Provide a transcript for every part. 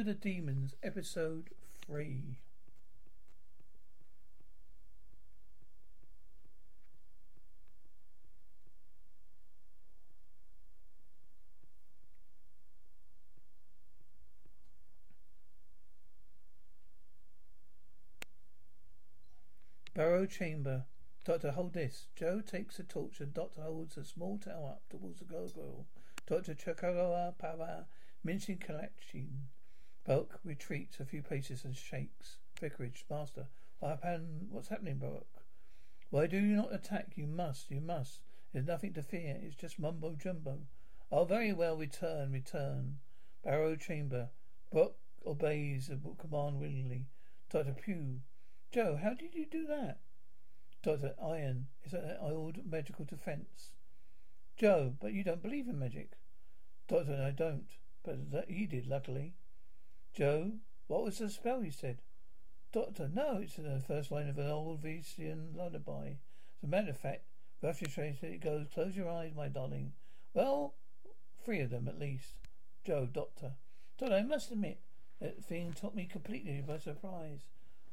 Doctor The Daemons, Episode 3. Barrow Chamber. Doctor, hold this. Joe takes a torch and Doctor holds a small tower up towards the gargoyle. Doctor Chakara Para Mincing collection. Bulk retreats a few paces and shakes. Vicarage, master. What happened? What's happening, Bulk? Why do you not attack? You must, you must. There's nothing to fear. It's just mumbo jumbo. Oh, very well. Return, return. Barrow chamber. Brock obeys the command willingly. Doctor Pugh. Joe, how did you do that? Doctor Iron. It's an old magical defense. Joe, but you don't believe in magic. Doctor, I don't. But he did, luckily. Joe, what was the spell you said? Doctor, no, it's the first line of an old Venetian lullaby. As a matter of fact, roughly translated, it goes, Close your eyes, my darling. Well, three of them at least. Joe, Doctor. Doctor, I must admit, that thing took me completely by surprise.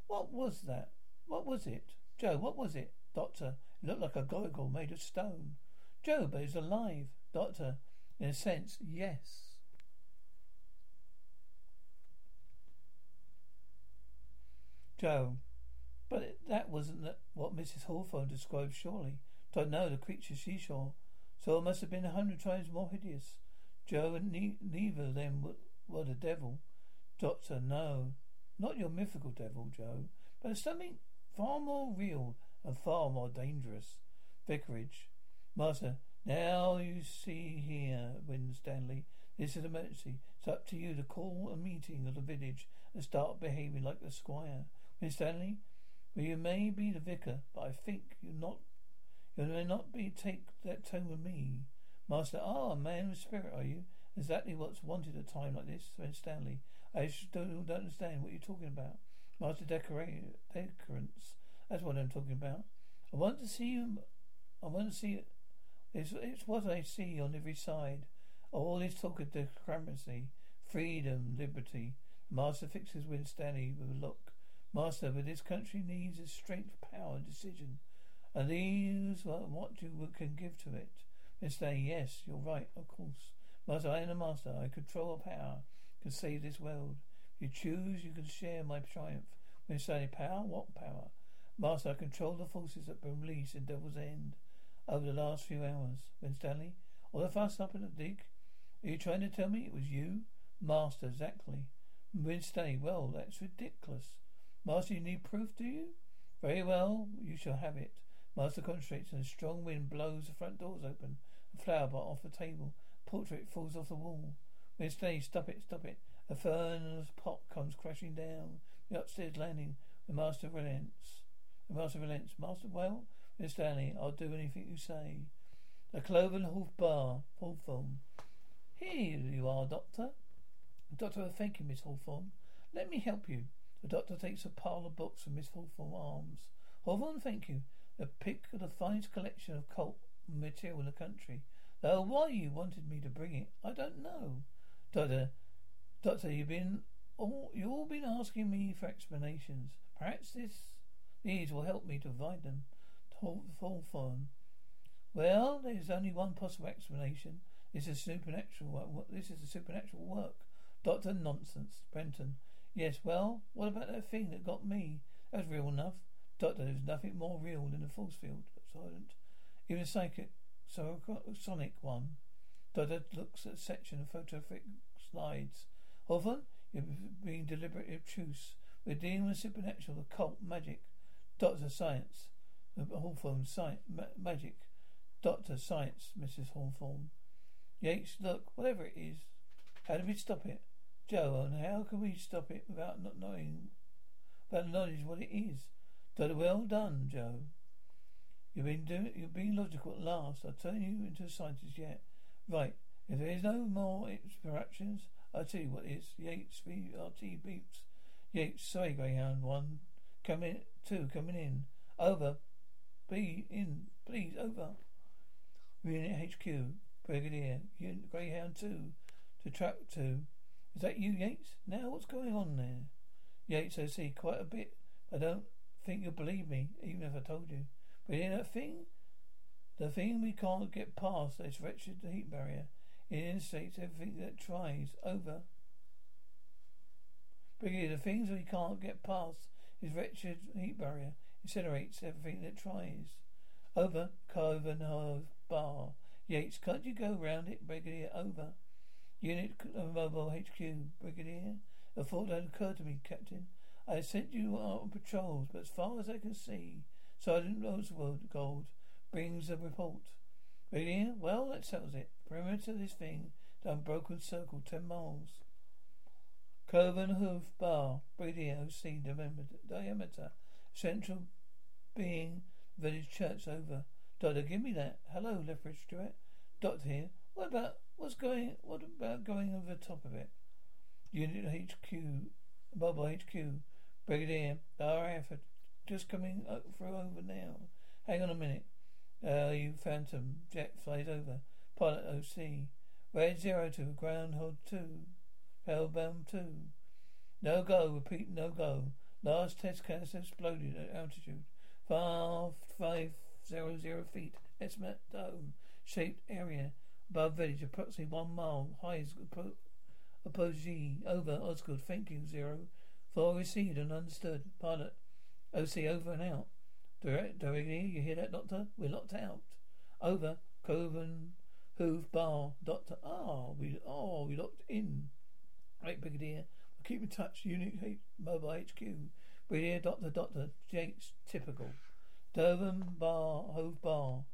What was that? What was it? Joe, what was it? Doctor, it looked like a goggle made of stone. Joe, but it's alive. Doctor, in a sense, yes. Joe. But that wasn't what Mrs. Hawthorne described, surely. Don't know the creature she saw. So it must have been a hundred times more hideous. Joe and ne- neither of them were, were the devil. Doctor, no. Not your mythical devil, Joe, but something far more real and far more dangerous. Vicarage. Master, now you see here, Winstanley. This is an emergency. It's up to you to call a meeting of the village and start behaving like the squire. Winstanley, well, you may be the vicar, but I think you're not you may not be take that tone with me. Master, ah, a man of spirit, are you? Exactly what's wanted at a time like this, Winstanley. I don't, don't understand what you're talking about. Master Decorance, that's what I'm talking about. I want to see you. I want to see it. It's, it's what I see on every side. All this talk of democracy, freedom, liberty. Master fixes Winstanley with a look. Master, but this country needs a strength, power, and decision. And these are what you can give to it. Mister, yes, you're right, of course. Master, I am the master. I control a power, can save this world. If you choose, you can share my triumph. Mister, power? What power? Master, I control the forces that have been released in Devil's End over the last few hours. Winstanley, all the fuss up in the dig? Are you trying to tell me it was you? Master, exactly. Winstanley, well, that's ridiculous. Master, you need proof, do you? Very well, you shall have it. Master concentrates and a strong wind blows the front doors open. A flower pot off the table. Portrait falls off the wall. Winstanley, stop it, stop it. A furnace pot comes crashing down the upstairs landing. The master relents. The master relents. Master, well, Winstanley, I'll do anything you say. A Cloven Hoof Bar, Hawthorne. Here you are, Doctor. Doctor, thank you, Miss Hawthorne. Let me help you. The doctor takes a pile of books from Miss Hawthorne's arms. Hawthorne, thank you. The pick of the finest collection of cult material in the country. Though why you wanted me to bring it, I don't know. Doctor, Doctor, you've been all you've all been asking me for explanations. Perhaps this these will help me to provide them. Hawthorne. Well, there's only one possible explanation. This is supernatural. This is a supernatural work. Doctor, nonsense. Benton. Yes, well, what about that thing that got me? That was real enough. Doctor, there's nothing more real than a force field. Silent. Even a psychic, so a sonic one. Doctor looks at section of photographic slides. Often, you're being deliberately obtuse. We're dealing with supernatural, occult, magic. Doctor, science. Hawthorne, science, ma- magic. Doctor, science, Mrs. Hawthorne. Yates, look, whatever it is, how do we stop it? Joe, and how can we stop it without not knowing, without knowledge what it is? Doctor, well done, Joe. You've been doing, you've been logical at last. I'll turn you into a scientist yet. Right. If there is no more interruptions, I'll tell you what it is. Yates, VRT beeps. Yates, sorry, Greyhound one. Coming, two, coming in. Over. Be in, please, over. Unit HQ, Brigadier, Unit Greyhound 2, to track 2. Is that you, Yates? Now, what's going on there? Yates, I see quite a bit. I don't think you'll believe me, even if I told you. But in that thing, the thing we can't get past this wretched heat barrier, it instates everything that tries. Over. Brigadier, the things we can't get past is wretched heat barrier incinerates everything that tries. Over. Cloven Hoof Bar. Yates, can't you go round it, Brigadier? Over. Unit uh, Mobile HQ, Brigadier. A thought had occurred to me, Captain. I sent you out on patrols, but as far as I can see, Sergeant Roosevelt Gold brings a report. Brigadier, well, that settles it. Perimeter of this thing, down broken circle, ten miles. Cloven Hoof Bar, Brigadier OC, diameter, central being village church over. Doctor, give me that. Hello, Lethbridge Stewart. Doctor here. What about what's going? What about going over the top of it? Unit HQ, Mobile HQ, Brigadier, RAF just coming through over now. Hang on a minute. Uh, you Phantom jet flies over. Pilot OC. Red zero two, groundhog two, hellbound two. No go. Repeat. No go. Last test canister exploded at altitude. Far five zero zero feet. Estimate dome shaped area above village, approximately one mile. High is apogee over Osgood. Thank you. Zero. Four received and understood. Pilot. OC over and out. Direct, directly, you hear that, Doctor? We're locked out. Over. Cloven, Hoof, Bar, Doctor. Ah, oh, we, oh, we locked in. Right, Brigadier. We'll keep in touch. Unit H, Mobile HQ. Brigadier, Doctor, Doctor. Jakes, typical. Durban Bar, Hove Bar.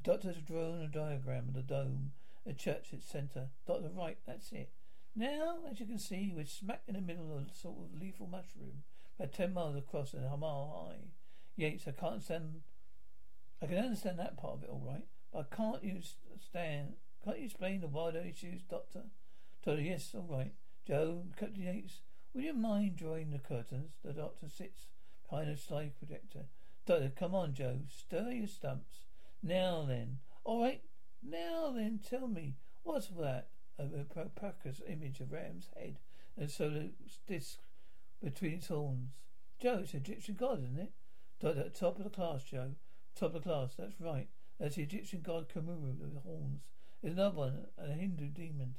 A doctor has drawn a diagram of the dome, a church its centre. Doctor, right, that's it. Now, as you can see, we're smack in the middle of a sort of lethal mushroom, about ten miles across and a mile high. Yates, I can't understand. I can understand that part of it all right, but I can't you stand? Can't you explain the wider issues, Doctor? Doctor, yes, all right. Joe, Captain Yates, would you mind drawing the curtains? The Doctor sits behind a slide projector. Doctor, come on, Joe. Stir your stumps. Now then. All right. Now then, tell me, what's that? A, a image of Ram's head and solar disc between its horns. Joe, it's Egyptian god, isn't it? Doctor, top of the class, Joe. Top of the class, that's right. That's the Egyptian god Khumru with horns. There's another one, a Hindu demon,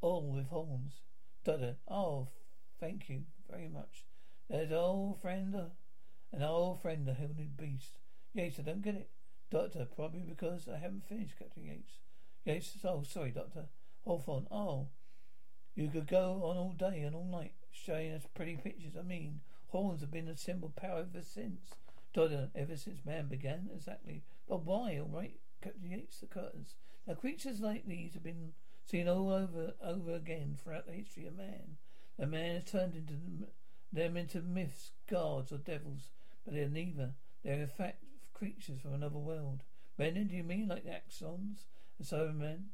all with horns. Dada, oh, thank you very much. There's an old friend, uh, an old friend, a hooded beast. Yes, I don't get it. Doctor, probably because I haven't finished, Captain Yates. Yates, oh, sorry, Doctor. Hawthorne, oh, you could go on all day and all night showing us pretty pictures. I mean, horns have been a symbol of power ever since. Doctor, ever since man began, exactly. But why, all right, Captain Yates, the curtains. Now, creatures like these have been seen all over, over again throughout the history of man. The man has turned into them into myths, gods, or devils, but they're neither. They're in fact creatures from another world. Men, do you mean like the Axons and Cybermen?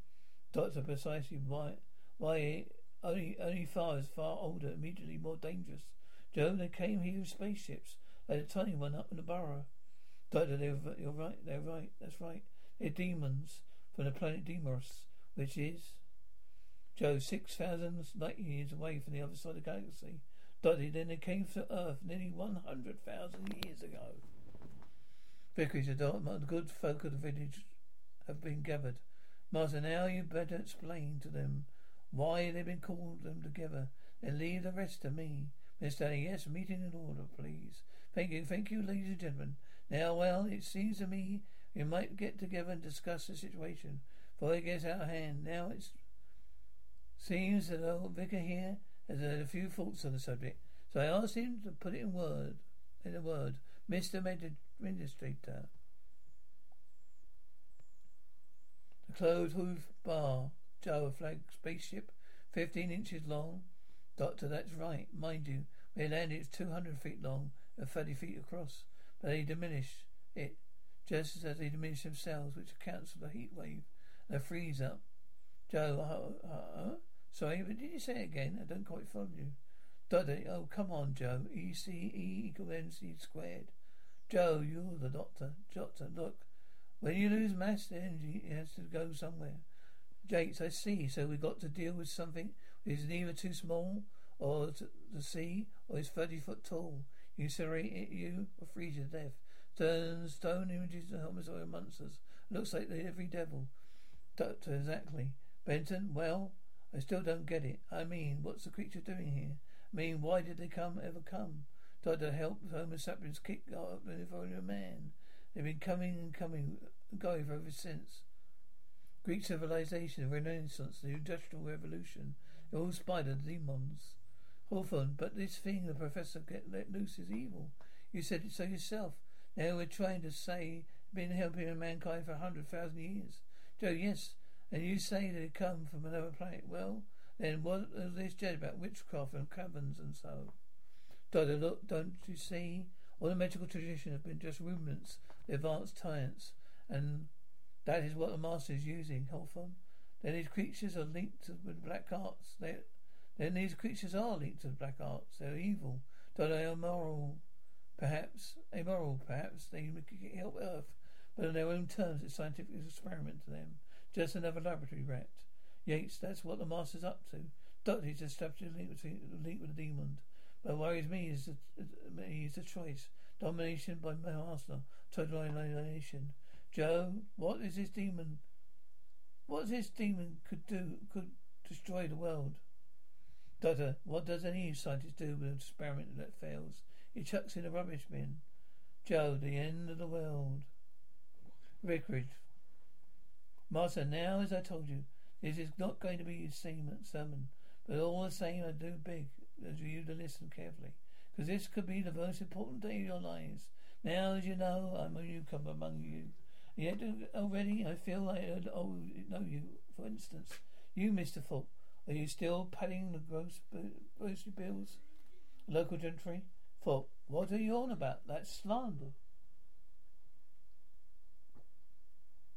Doctor, precisely why? Why only only far as far older, immediately more dangerous. Joe, they came here with spaceships. They had a tiny one up in the burrow. Doctor, they're, you're right. They're right. That's right. They're demons from the planet Daemos, which is Joe six thousand light years away from the other side of the galaxy. Doctor, then they came to Earth nearly one hundred thousand years ago. Vicarage, the good folk of the village have been gathered. Master, now you better explain to them why they've been called them together. Then leave the rest to me. Miss Danny, yes, meeting in order, please. Thank you, thank you, ladies and gentlemen. Now, well, it seems to me we might get together and discuss the situation, for it gets out of hand. Now it seems that old vicar here has had a few thoughts on the subject, so I asked him to put it in word, in a word. Mr. Administrator. A closed hoof bar. Joe, a flag spaceship, 15 inches long. Doctor, that's right. Mind you, it landed, it's 200 feet long and 30 feet across. But they diminish it just as they diminish themselves, which accounts for the heat wave and the freeze up. Joe, uh, uh, uh, sorry, but did you say it again? I don't quite follow you. Doctor, oh, come on, Joe. E C E equals MC squared. Joe, you're the doctor. Doctor, look. When you lose mass, energy has to go somewhere. Jakes, I see. So we've got to deal with something which is neither too small or to, to see or is 30 foot tall. You incinerate you or freeze to death. Turn stone images of homicidal monsters. Looks like the every devil. Doctor, exactly. Benton, well, I still don't get it. I mean, what's the creature doing here? I mean, why did they come ever come? Doctor, help Homo sapiens kick up only a man. They've been coming and coming and going for ever since. Greek civilization, the Renaissance, the Industrial Revolution, they're all spider demons. Hawthorne, but this thing the professor get let loose is evil. You said it so yourself. Now we're trying to say been helping mankind for a hundred thousand years. Joe, yes, and you say they come from another planet. Well, then what is this judge about witchcraft and caverns and so? Doctor, look, don't you see? All the medical tradition have been just rudiments advanced science, and that is what the master is using, Hawthorne. Then these creatures are linked to the black arts. They, then these creatures are linked to the black arts. They're evil. Though they are moral, perhaps, immoral, perhaps. They help Earth, but on their own terms, it's scientific experiment to them. Just another laboratory rat. Yates, that's what the master's up to. Doctor, he's established a link, a link with the demon. What worries me is the, is the choice. Domination by my. Total annihilation. Joe, what is this demon? What this demon could do could destroy the world. Doctor, what does any scientist do with an experiment that fails? He chucks in a rubbish bin. Joe, the end of the world. Vicarage. Master, now as I told you, this is not going to be a sermon, but all the same I do beg as you to listen carefully, because this could be the most important day of your lives. Now, as you know, I'm a newcomer among you. Yet uh, already I feel like I oh, know you. For instance, you, Mr. Falk, are you still paying the gross grocery bills? Local gentry? Falk, what are you on about? That's slander.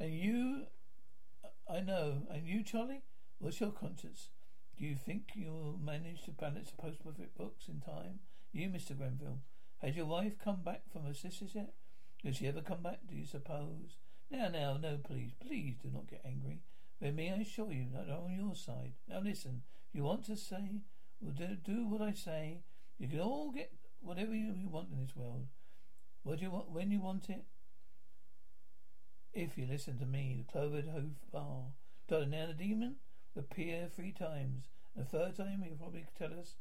and you, I know. And you, Charlie? What's your conscience? Do you think you'll manage to balance the post-profit books in time? You, Mr. Grenville. Has your wife come back from her sisters yet? Will she ever come back, do you suppose? Now, now, no, please, please do not get angry. With me, I assure you, I'm on your side. Now listen, if you want to say, well, do, do what I say. You can all get whatever you, you want in this world. What do you want, when you want it, if you listen to me, the cloven hoof bar. Doctor, now the demon will appear three times. The third time he'll probably tell us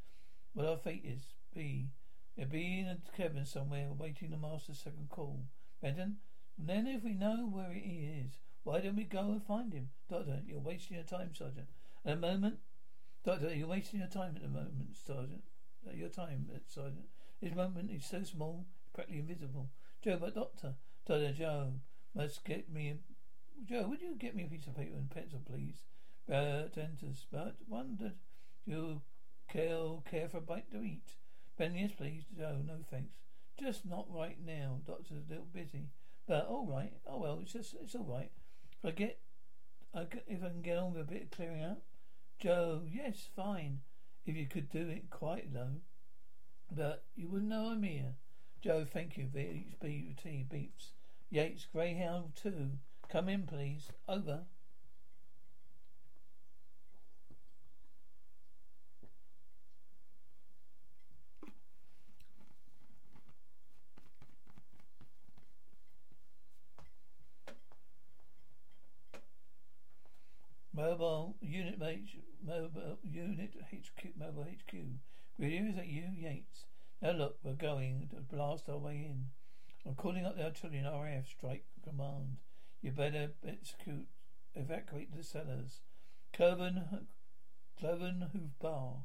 what our fate is. Be. He'll be in a cabin somewhere waiting the master's second call. Benton, then if we know where he is, why don't we go and find him? Doctor, you're wasting your time, Sergeant. At the moment, Doctor, you're wasting your time at the moment, Sergeant. At your time, uh, Sergeant. This moment is so small, it's practically invisible. Joe, but Doctor, Doctor Joe, must get me a... Joe, would you get me a piece of paper and pencil, please? Bert enters. Bert wondered you Care, care for a bite to eat? Ben, yes, please. Joe, no thanks. Just not right now. Doctor's a little busy. But all right. Oh well, it's just it's all right. If I get, I if I can get on with a bit of clearing up. Joe, yes, fine. If you could do it quite low. But you wouldn't know I'm here. Joe, thank you. BT beeps. Yates, Greyhound 2. Come in, please. Over. Mobile unit H, mobile unit HQ mobile HQ. Really, is that you, Yates? Now look, we're going to blast our way in. I'm calling up the artillery and RAF strike command. You better execute, evacuate the cellars. Cloven, Cloven Hoof Bar.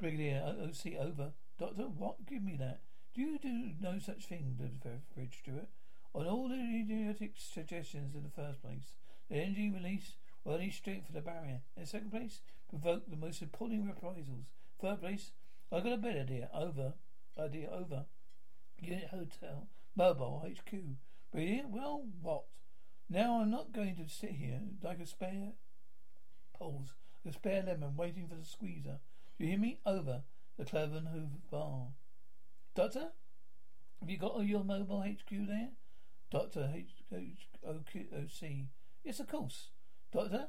Brigadier OC over. Doctor, what? Give me that. Do you do no such thing, bridge steward? On all the idiotic suggestions in the first place, the energy release will only strengthen the barrier. In second place, provoke the most appalling reprisals. Third place, I got a better idea. Over. Idea over. Unit Hotel. Mobile HQ. Brilliant. Well, what? Now I'm not going to sit here like a spare pause, a spare lemon waiting for the squeezer. Do you hear me? Over. The Cloven Hoof Bar. Doctor? Have you got all your mobile HQ there? Doctor HOC. Yes, of course. Doctor?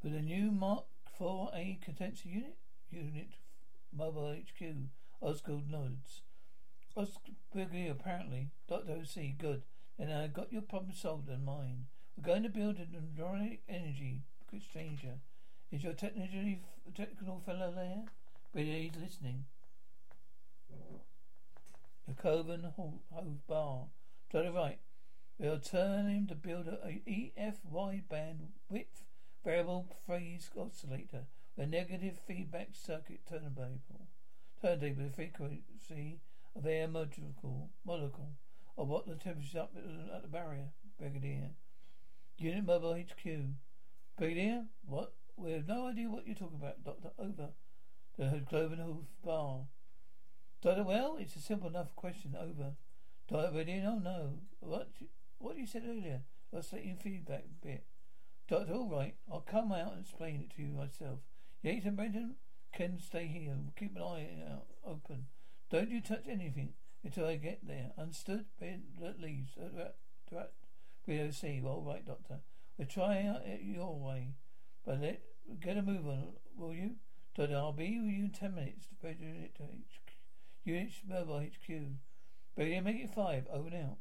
For the new Mark 4A contention unit? Unit Mobile HQ. Osgood nods. Osgood, apparently. Dr. O.C. Good. And I got your problem solved and mine. We're going to build an embryonic energy exchanger. Is your technically technical fellow there? But he's listening. The Cloven Hoof Bar. To the right. We'll turn him to build a EF band width variable phase oscillator with a negative feedback circuit turntable. Turntable frequency of air molecule, molecule of what the temperature up at the barrier, Brigadier. Unit Mobile HQ. Brigadier, what? We have no idea what you're talking about, Doctor. Over. The Cloven Hoof Bar. Doctor, well, it's a simple enough question. Over. Doctor, Brigadier, no, no. What? What you said earlier. Oscillating feedback a bit. Doctor, all right. I'll come out and explain it to you myself. Yates and Benton can stay here. We'll keep an eye out open. Don't you touch anything until I get there. Understood? That leaves. Uh, uh, uh, we'll see. All right, Doctor. We'll try it your way. But let get a move on, will you? Doctor, I'll be with you in ten minutes. To Unit Mobile HQ. Ready make it five. Over now.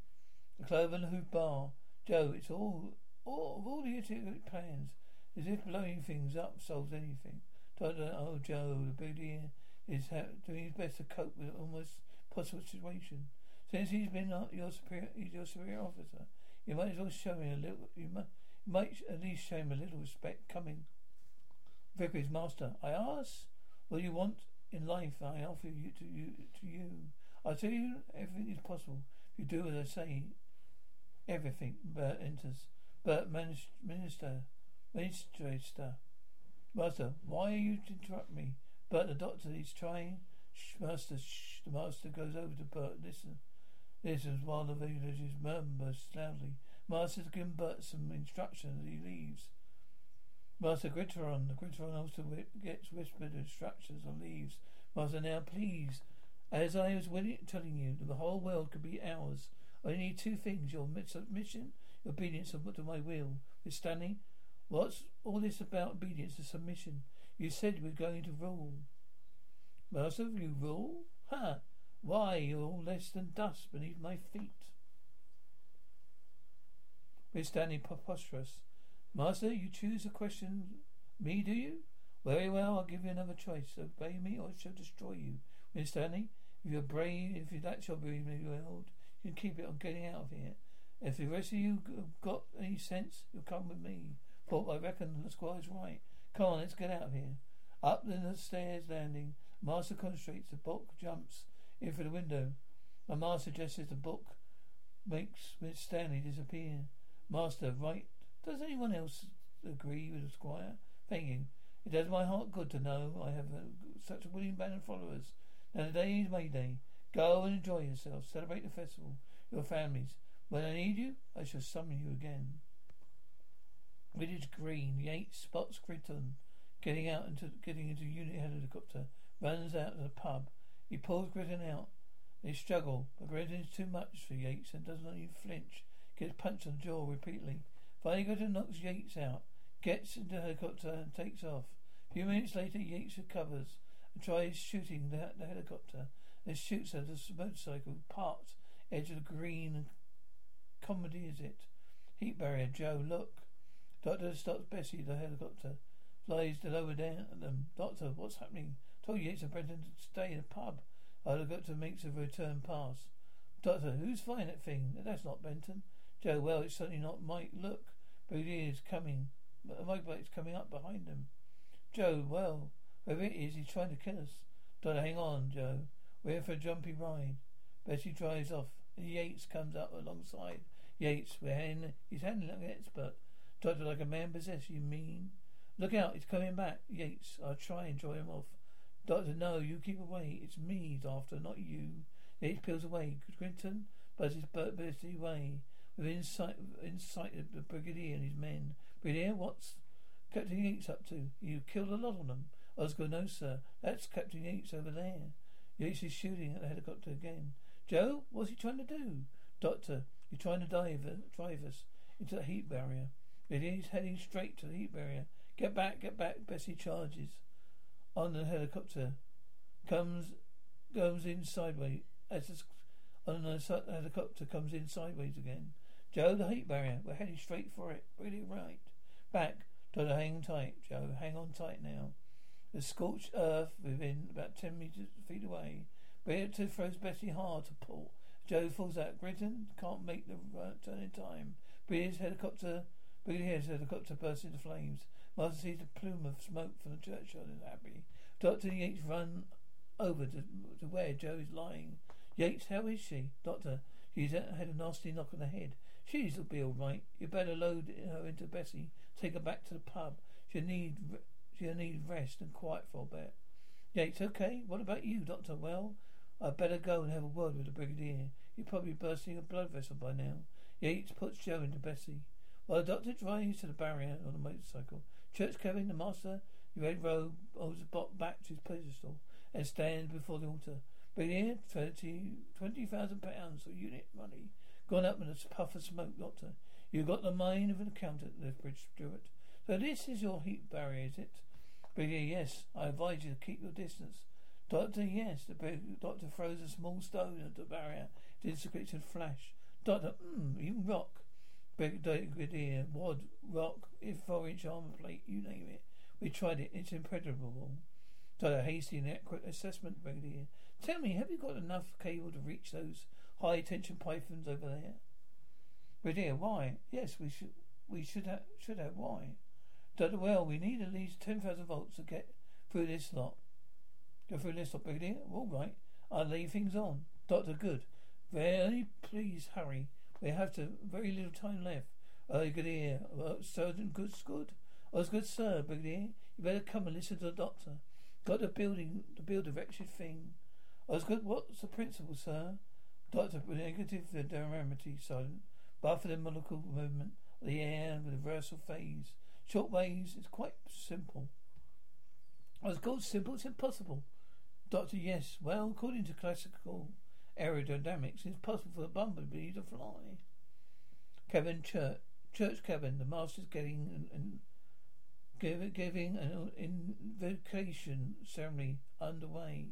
The Clover and Hoof Bar. Joe, it's all, all of all the idiotic plans. As if blowing things up solves anything. Doctor, oh Joe, the brigadier is uh, doing his best to cope with almost possible situation. Since he's been your superior, he's your superior officer. You might as well show him a little. You might, you might at least show him a little respect. Coming, Vicary's master. I ask, what you want in life? I offer you to you to you. I tell you, everything is possible if you do as I say. Everything. Bert enters. Bert, minister, minister. Master, why are you to interrupt me? Bert, the doctor, he's trying. Shh, master, shh. The master goes over to Bert. Listen. Listens while the villagers murmur loudly. Master's giving Bert some instructions he leaves. Master Gritteron, the Gritteron also gets whispered instructions and leaves. Master, now please, as I was telling you, the whole world could be ours. I need two things: your submission, your obedience to my will. With Stanley, what's all this about obedience and submission? You said we're going to rule. Master, you rule? Ha! Why, you're all less than dust beneath my feet. We're standing preposterous. Master, you choose a question me, do you? Very well, I'll give you another choice. Obey me or I shall destroy you. Miss Stanley, if you're brave, if you that shall be held, you can keep it on getting out of here. If the rest of you have got any sense, you'll come with me. For I reckon the squire's right. Come on, let's get out of here. Up the stairs landing. Master concentrates. The book jumps in through the window. My master gestures the book makes Miss Stanley disappear. Master, right? Does anyone else agree with the squire? Thank you. It does my heart good to know I have a, such a willing band of followers. Now today is May Day. Go and enjoy yourself. Celebrate the festival. Your families. When I need you, I shall summon you again. Village Green. Yates spots Gritton getting out into getting into unit helicopter. Runs out of the pub. He pulls Gritton out. They struggle, but Gritton is too much for Yates and does not even flinch. Gets punched on the jaw repeatedly. Finally, Gritton knocks Yates out. Gets into the helicopter and takes off. A few minutes later, Yates recovers and tries shooting the, the helicopter. Then shoots at a motorcycle parked edge of the green and comedy is it? Heat barrier, Joe, look. Doctor stops Bessie, the helicopter. Flies the lower down them. Doctor, what's happening? Told Yates and Benton to stay in the pub. Helicopter makes a return pass. Doctor, who's flying that thing? That's not Benton. Joe, well, it's certainly not Mike. Look, Brigadier's coming. Mike Blake's coming up behind him. Joe, well, whoever it is, he's trying to kill us. Doctor, hang on, Joe. We're in for a jumpy ride. Bessie drives off. Yates comes up alongside. Yates, we're handling, he's handling like an expert. Doctor, like a man possessed, you mean? Look out, he's coming back. Yates, I'll try and draw him off. Doctor, no, you keep away. It's me after, not you. Yates peels away. Gritton buzzes Bessie away. Within sight, in sight of the Brigadier and his men. Brigadier, what's Captain Yates up to? You killed a lot of them. Osgood, no, sir. That's Captain Yates over there. Yates is shooting at the helicopter again. Joe, what's he trying to do? Doctor, he's trying to dive, uh, drive us into the heat barrier. He's heading straight to the heat barrier. Get back, get back, Bessie charges. On the helicopter. Comes, goes in sideways. As on the helicopter comes in sideways again. Joe, the heat barrier. We're heading straight for it. Really right. Back. Hang tight, Joe. Hang on tight now. The scorched earth within about ten meters feet away. Beatrice throws Bessie hard to pull. Joe falls out. Gritton can't make the uh, turn in time. Brigadier's helicopter, Brigadier's helicopter bursts into flames. Master sees a plume of smoke from the churchyard and Abbey. Doctor Yates run over to, to where Joe is lying. Yates, how is she? Doctor, she's had a nasty knock on the head. She'll be all right. You better load her into Bessie. Take her back to the pub. She'll need she'll need rest and quiet for a bit. Yates, okay. What about you, Doctor? Well, I'd better go and have a word with the Brigadier. You're probably bursting a blood vessel by now. Yates puts Joe into Bessie. While the doctor drives to the barrier on a motorcycle, Church Kevin, the master, the red robe, holds the box back to his pedestal and stands before the altar. Thirty, twenty thousand pounds of unit money. Gone up in a puff of smoke, doctor. You've got the mind of an accountant, the bridge steward. So this is your heat barrier, is it? Brigadier, yes. I advise you to keep your distance. Doctor, yes. The doctor throws a small stone at the barrier. It disintegrates in flash. Doctor, hmm, you rock. Brigadier, wad, rock, if four inch armor plate, you name it. We tried it. It's impenetrable. Doctor, hasty and accurate assessment, Brigadier. Tell me, have you got enough cable to reach those high tension pythons over there? Brigadier, why? Yes, we should. We should have. Should have. Why? Doctor, well, we need at least ten thousand volts to get through this lot. Go through this lot, Brigadier? All right. I'll lay things on. Doctor, good. Very please hurry. We have to very little time left. Oh. Uh, Sergeant Good's good. Oh, good, sir, Brigadier. You better come and listen to the doctor. Got the building, the build a wretched thing. Oh, good. What's the principle, sir? Doctor, negative the dynamity, Sergeant. But for the molecule movement of the air with reversal phase. Short waves is quite simple. I was called simple, it's impossible. Doctor, yes. Well, according to classical aerodynamics, it's possible for a bumblebee to fly. Kevin Church, Church Kevin, the master's getting an, an give, giving an invocation ceremony underway.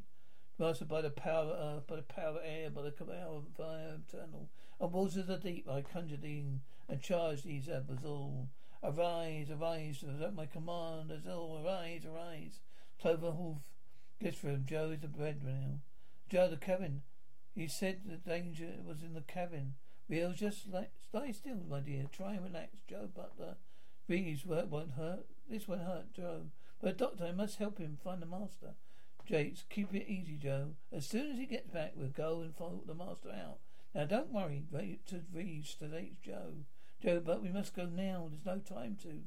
Mastered by the power of earth, by the power of air, by the power of fire eternal. And waters of the deep I conjure thee and charged these Abazul. Arise, arise, at my command, Azal, arise, arise. Cloven hoof from Joe is the breadwinner. Joe the Kevin. He said the danger was in the cabin. Real just like still, my dear. Try and relax, Joe Butler. Reeves work won't hurt. This won't hurt, Joe. But doctor, I must help him find the master. Jakes, keep it easy, Joe. As soon as he gets back, we'll go and follow the master out. Now, don't worry. To Reeves, today's Joe. Joe, but we must go now. There's no time to.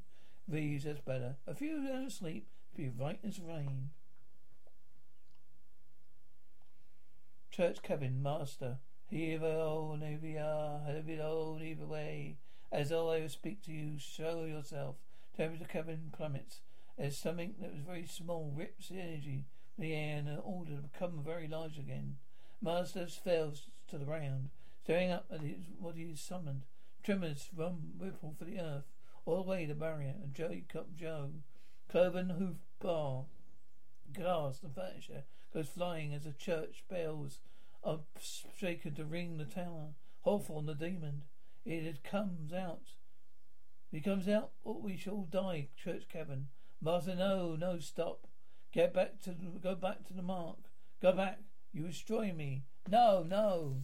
Reeves, that's better. A few hours sleep be right as rain. Church cabin master. Here oh Navia, have it all either way. As I speak to you, show yourself. Temperature the cabin plummets. As something that was very small rips the energy from the air in order to become very large again. Master falls to the ground, staring up at his, what he is summoned. Tremors run ripple for the earth, all the way the barrier, and Jacob Joe, cloven hoof bar, glass and furniture goes flying as the church bells are shaken to ring the tower. Hawthorne the demon, it comes out. He comes out, or we shall die, church cabin. Master, no, no, stop. Get back to, go back to the mark. Go back. You destroy me. No, no.